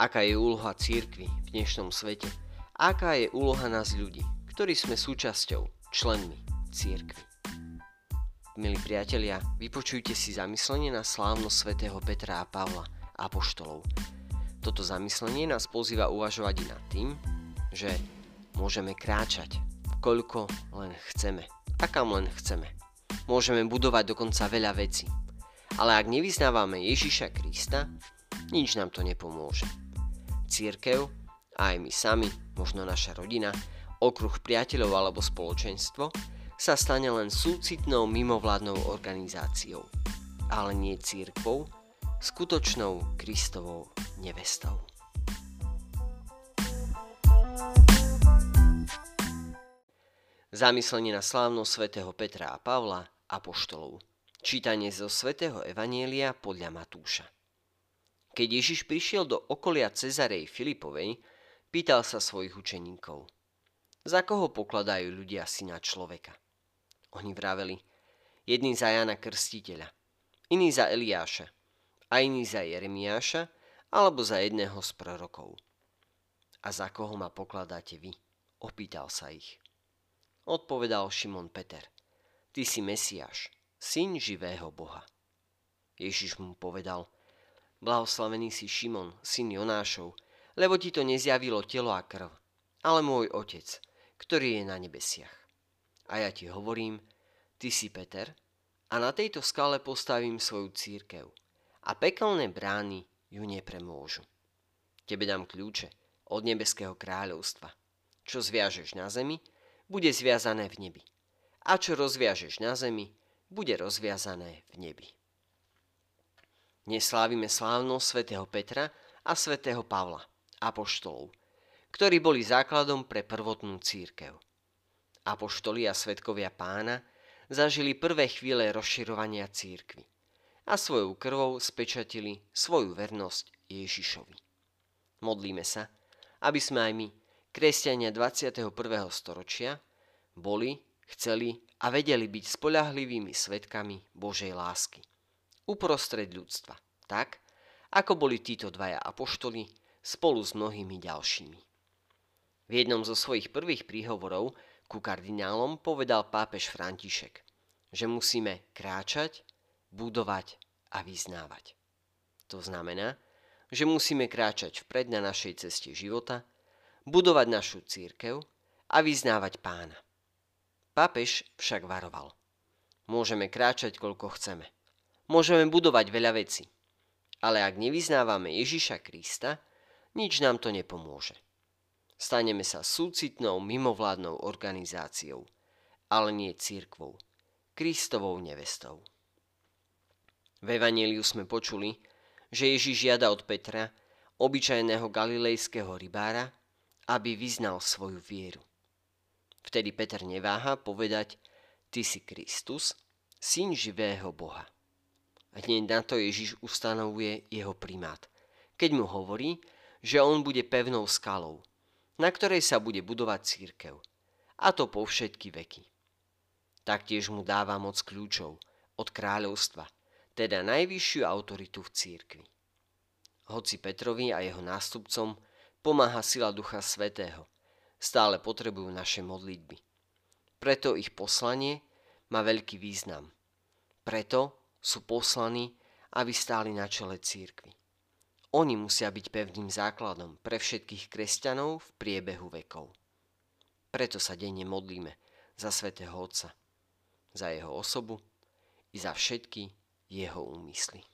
aká je úloha církvy v dnešnom svete, aká je úloha nás ľudí, ktorí sme súčasťou, členmi církvy. Milí priatelia, vypočujte si zamyslenie na slávnosť svätého Petra a Pavla, apoštolov. Toto zamyslenie nás pozýva uvažovať i nad tým, že môžeme kráčať, koľko len chceme a kam len chceme. Môžeme budovať dokonca veľa vecí. Ale ak nevyznávame Ježiša Krista, nič nám to nepomôže. Církev, a aj my sami, možno naša rodina, okruh priateľov alebo spoločenstvo, sa stane len súcitnou mimovládnou organizáciou, ale nie církvou, skutočnou Kristovou nevestou. Zamyslenie na slávnosť svätého Petra a Pavla, apoštolov. Čítanie zo svätého Evanielia podľa Matúša. Keď Ježiš prišiel do okolia Cezarej Filipovej, pýtal sa svojich učeníkov. Za koho pokladajú ľudia syna človeka? Oni vraveli, jedný za Jana Krstiteľa, iný za Eliáša a iný za Jeremiáša alebo za jedného z prorokov. A za koho ma pokladáte vy? Opýtal sa ich. Odpovedal Šimon Peter. Ty si Mesiáš, syn živého Boha. Ježiš mu povedal – Blahoslavený si Šimon, syn Jonášov, lebo ti to nezjavilo telo a krv, ale môj Otec, ktorý je na nebesiach. A ja ti hovorím, ty si Peter, a na tejto skale postavím svoju církev, a pekelné brány ju nepremôžu. Tebe dám kľúče od nebeského kráľovstva. Čo zviažeš na zemi, bude zviazané v nebi. A čo rozviažeš na zemi, bude rozviazané v nebi. Dnes slávime slávnosť svätého Petra a svätého Pavla, apoštolov, ktorí boli základom pre prvotnú církev. Apoštoli a svetkovia pána zažili prvé chvíle rozširovania církvy a svojou krvou spečatili svoju vernosť Ježišovi. Modlíme sa, aby sme aj my, kresťania 21. storočia, boli, chceli a vedeli byť spolahlivými svetkami Božej lásky uprostred ľudstva, tak ako boli títo dvaja apoštoli spolu s mnohými ďalšími. V jednom zo svojich prvých príhovorov ku kardinálom povedal pápež František, že musíme kráčať, budovať a vyznávať. To znamená, že musíme kráčať vpred na našej ceste života, budovať našu církev a vyznávať pána. Pápež však varoval. Môžeme kráčať, koľko chceme – Môžeme budovať veľa vecí. Ale ak nevyznávame Ježiša Krista, nič nám to nepomôže. Staneme sa súcitnou mimovládnou organizáciou, ale nie církvou, Kristovou nevestou. V Evangeliu sme počuli, že Ježiš žiada od Petra, obyčajného galilejského rybára, aby vyznal svoju vieru. Vtedy Peter neváha povedať, ty si Kristus, syn živého Boha. Hneď na to Ježiš ustanovuje jeho primát, keď mu hovorí, že on bude pevnou skalou, na ktorej sa bude budovať církev, a to po všetky veky. Taktiež mu dáva moc kľúčov od kráľovstva, teda najvyššiu autoritu v církvi. Hoci Petrovi a jeho nástupcom pomáha sila Ducha Svetého, stále potrebujú naše modlitby. Preto ich poslanie má veľký význam. Preto sú poslaní, aby stáli na čele církvy. Oni musia byť pevným základom pre všetkých kresťanov v priebehu vekov. Preto sa denne modlíme za svätého Otca, za jeho osobu i za všetky jeho úmysly.